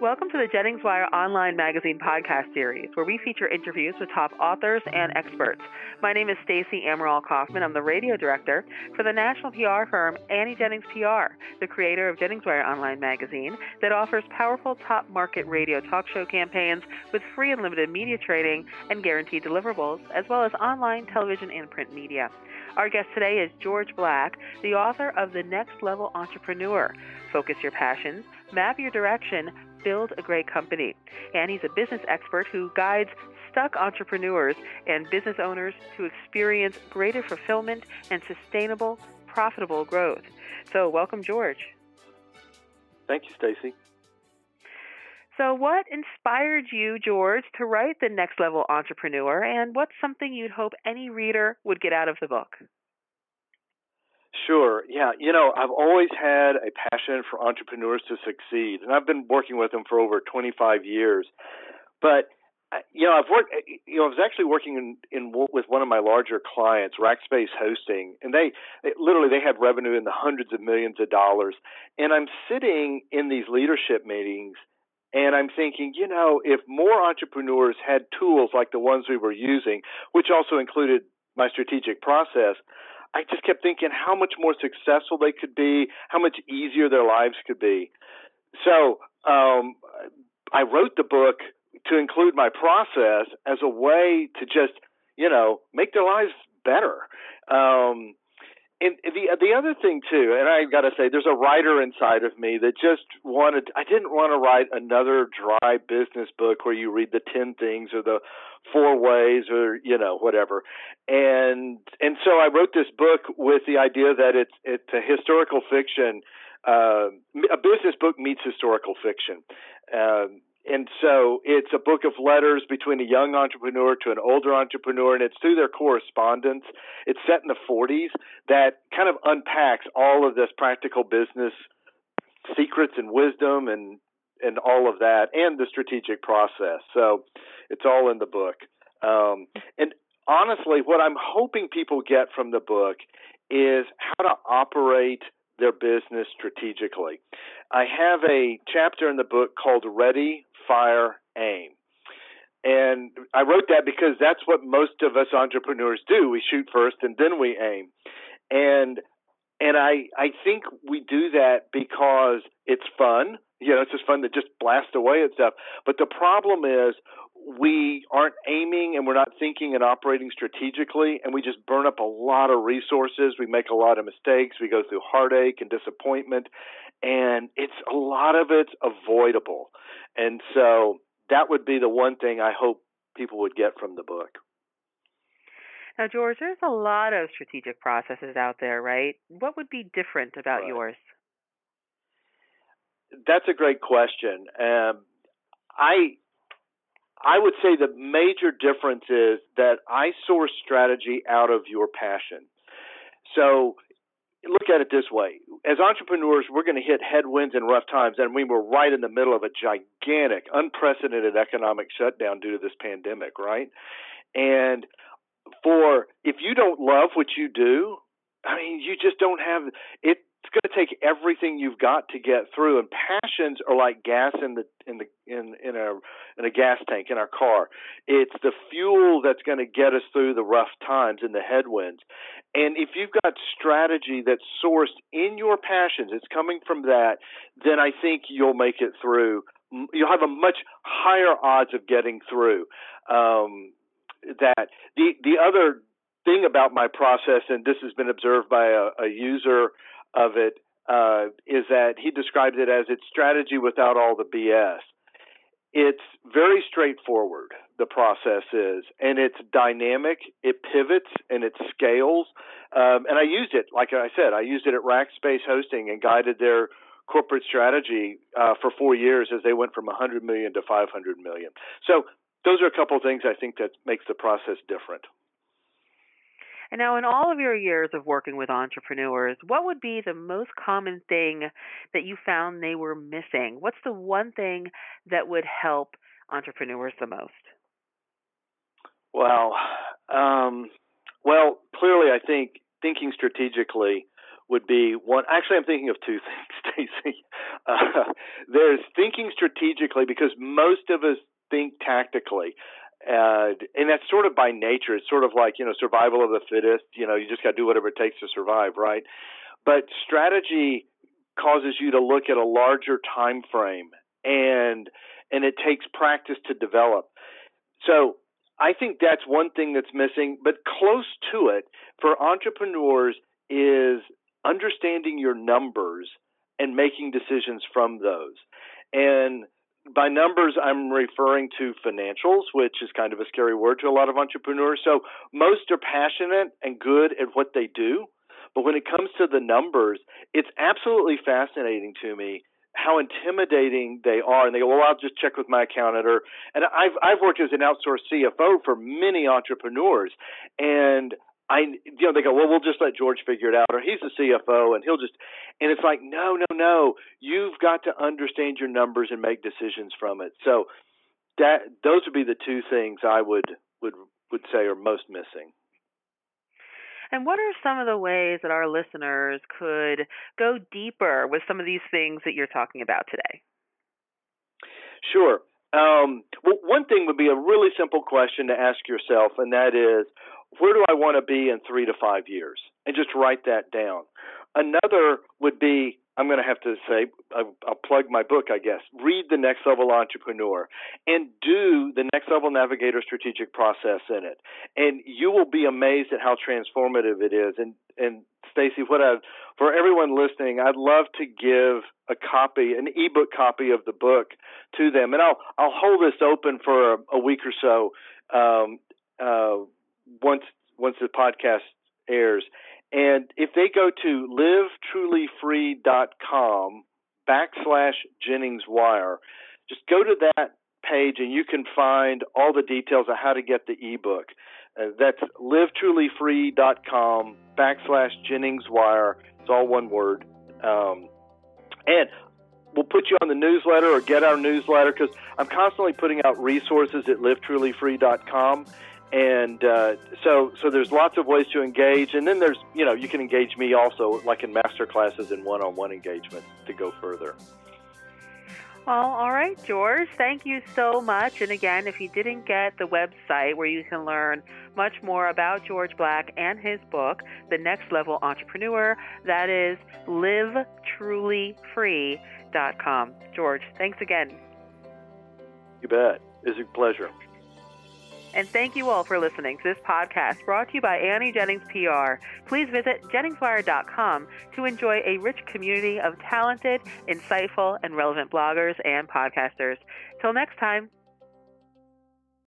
Welcome to the Jennings Wire Online Magazine podcast series, where we feature interviews with top authors and experts. My name is Stacey Amaral Kaufman. I'm the radio director for the national PR firm Annie Jennings PR, the creator of Jennings Wire Online Magazine that offers powerful top market radio talk show campaigns with free and limited media training and guaranteed deliverables, as well as online, television, and print media. Our guest today is George Black, the author of The Next Level Entrepreneur. Focus your passions, map your direction, build a great company. And he's a business expert who guides stuck entrepreneurs and business owners to experience greater fulfillment and sustainable, profitable growth. So, welcome, George. Thank you, Stacey. So, what inspired you, George, to write The Next Level Entrepreneur, and what's something you'd hope any reader would get out of the book? Sure. Yeah. You know, I've always had a passion for entrepreneurs to succeed, and I've been working with them for over 25 years. But uh, you know, I've worked. You know, I was actually working in, in with one of my larger clients, Rackspace Hosting, and they, they literally they had revenue in the hundreds of millions of dollars. And I'm sitting in these leadership meetings, and I'm thinking, you know, if more entrepreneurs had tools like the ones we were using, which also included my strategic process, I just kept thinking how much more successful they could be, how much easier their lives could be. So um, I wrote the book to include my process as a way to just, you know, make their lives better. Um, and the the other thing too, and I got to say, there's a writer inside of me that just wanted. I didn't want to write another dry business book where you read the ten things or the four ways or you know whatever. And and so I wrote this book with the idea that it's it's a historical fiction. Uh, a business book meets historical fiction. Um, and so it's a book of letters between a young entrepreneur to an older entrepreneur, and it's through their correspondence. It's set in the 40s that kind of unpacks all of this practical business secrets and wisdom and and all of that, and the strategic process. So it's all in the book. Um, and honestly, what I'm hoping people get from the book is how to operate their business strategically. I have a chapter in the book called Ready, Fire, Aim. And I wrote that because that's what most of us entrepreneurs do. We shoot first and then we aim. And and I I think we do that because it's fun. You know, it's just fun to just blast away at stuff. But the problem is we aren't aiming and we're not thinking and operating strategically and we just burn up a lot of resources we make a lot of mistakes we go through heartache and disappointment and it's a lot of it's avoidable. And so that would be the one thing i hope people would get from the book. Now george there's a lot of strategic processes out there right? What would be different about right. yours? That's a great question. Um, i I would say the major difference is that I source strategy out of your passion. So look at it this way as entrepreneurs, we're going to hit headwinds and rough times, and we were right in the middle of a gigantic, unprecedented economic shutdown due to this pandemic, right? And for if you don't love what you do, I mean, you just don't have it it's going to take everything you've got to get through and passions are like gas in the in the in in a in a gas tank in our car. It's the fuel that's going to get us through the rough times and the headwinds. And if you've got strategy that's sourced in your passions it's coming from that then i think you'll make it through. You'll have a much higher odds of getting through um, that. The the other thing about my process and this has been observed by a, a user of it uh, is that he describes it as its strategy without all the BS. It's very straightforward, the process is, and it's dynamic, it pivots, and it scales. Um, and I used it, like I said, I used it at Rackspace Hosting and guided their corporate strategy uh, for four years as they went from 100 million to 500 million. So those are a couple of things I think that makes the process different. And now, in all of your years of working with entrepreneurs, what would be the most common thing that you found they were missing? What's the one thing that would help entrepreneurs the most? Well, um, well, clearly, I think thinking strategically would be one. Actually, I'm thinking of two things, Stacey. Uh, there's thinking strategically because most of us think tactically. Uh, and that's sort of by nature. It's sort of like, you know, survival of the fittest. You know, you just got to do whatever it takes to survive, right? But strategy causes you to look at a larger time frame and and it takes practice to develop. So I think that's one thing that's missing, but close to it for entrepreneurs is understanding your numbers and making decisions from those. And by numbers, I'm referring to financials, which is kind of a scary word to a lot of entrepreneurs. So most are passionate and good at what they do. But when it comes to the numbers, it's absolutely fascinating to me how intimidating they are. And they go, well, I'll just check with my accountant. Or, and I've, I've worked as an outsourced CFO for many entrepreneurs. And I, you know, they go, well, we'll just let George figure it out, or he's the CFO, and he'll just, and it's like, no, no, no, you've got to understand your numbers and make decisions from it. So that those would be the two things I would would would say are most missing. And what are some of the ways that our listeners could go deeper with some of these things that you're talking about today? Sure. Um, well, one thing would be a really simple question to ask yourself, and that is, where do I want to be in three to five years? And just write that down. Another would be I'm going to have to say, I'll, plug my book, I guess. Read The Next Level Entrepreneur and do the Next Level Navigator strategic process in it. And you will be amazed at how transformative it is. And, and Stacey, what I, for everyone listening, I'd love to give a copy, an ebook copy of the book to them. And I'll, I'll hold this open for a, a week or so um, uh, once, once the podcast airs and if they go to livetrulyfree.com backslash Jennings Wire, just go to that page and you can find all the details of how to get the ebook. Uh, that's livetrulyfree.com backslash Jennings Wire. It's all one word. Um, and we'll put you on the newsletter or get our newsletter because I'm constantly putting out resources at livetrulyfree.com and uh, so so there's lots of ways to engage and then there's you know you can engage me also like in master classes and one-on-one engagement to go further well, all right, George. Thank you so much. And again, if you didn't get the website where you can learn much more about George Black and his book, The Next Level Entrepreneur, that is livetrulyfree.com. George, thanks again. You bet. It's a pleasure. And thank you all for listening to this podcast brought to you by Annie Jennings PR. Please visit JenningsWire.com to enjoy a rich community of talented, insightful, and relevant bloggers and podcasters. Till next time.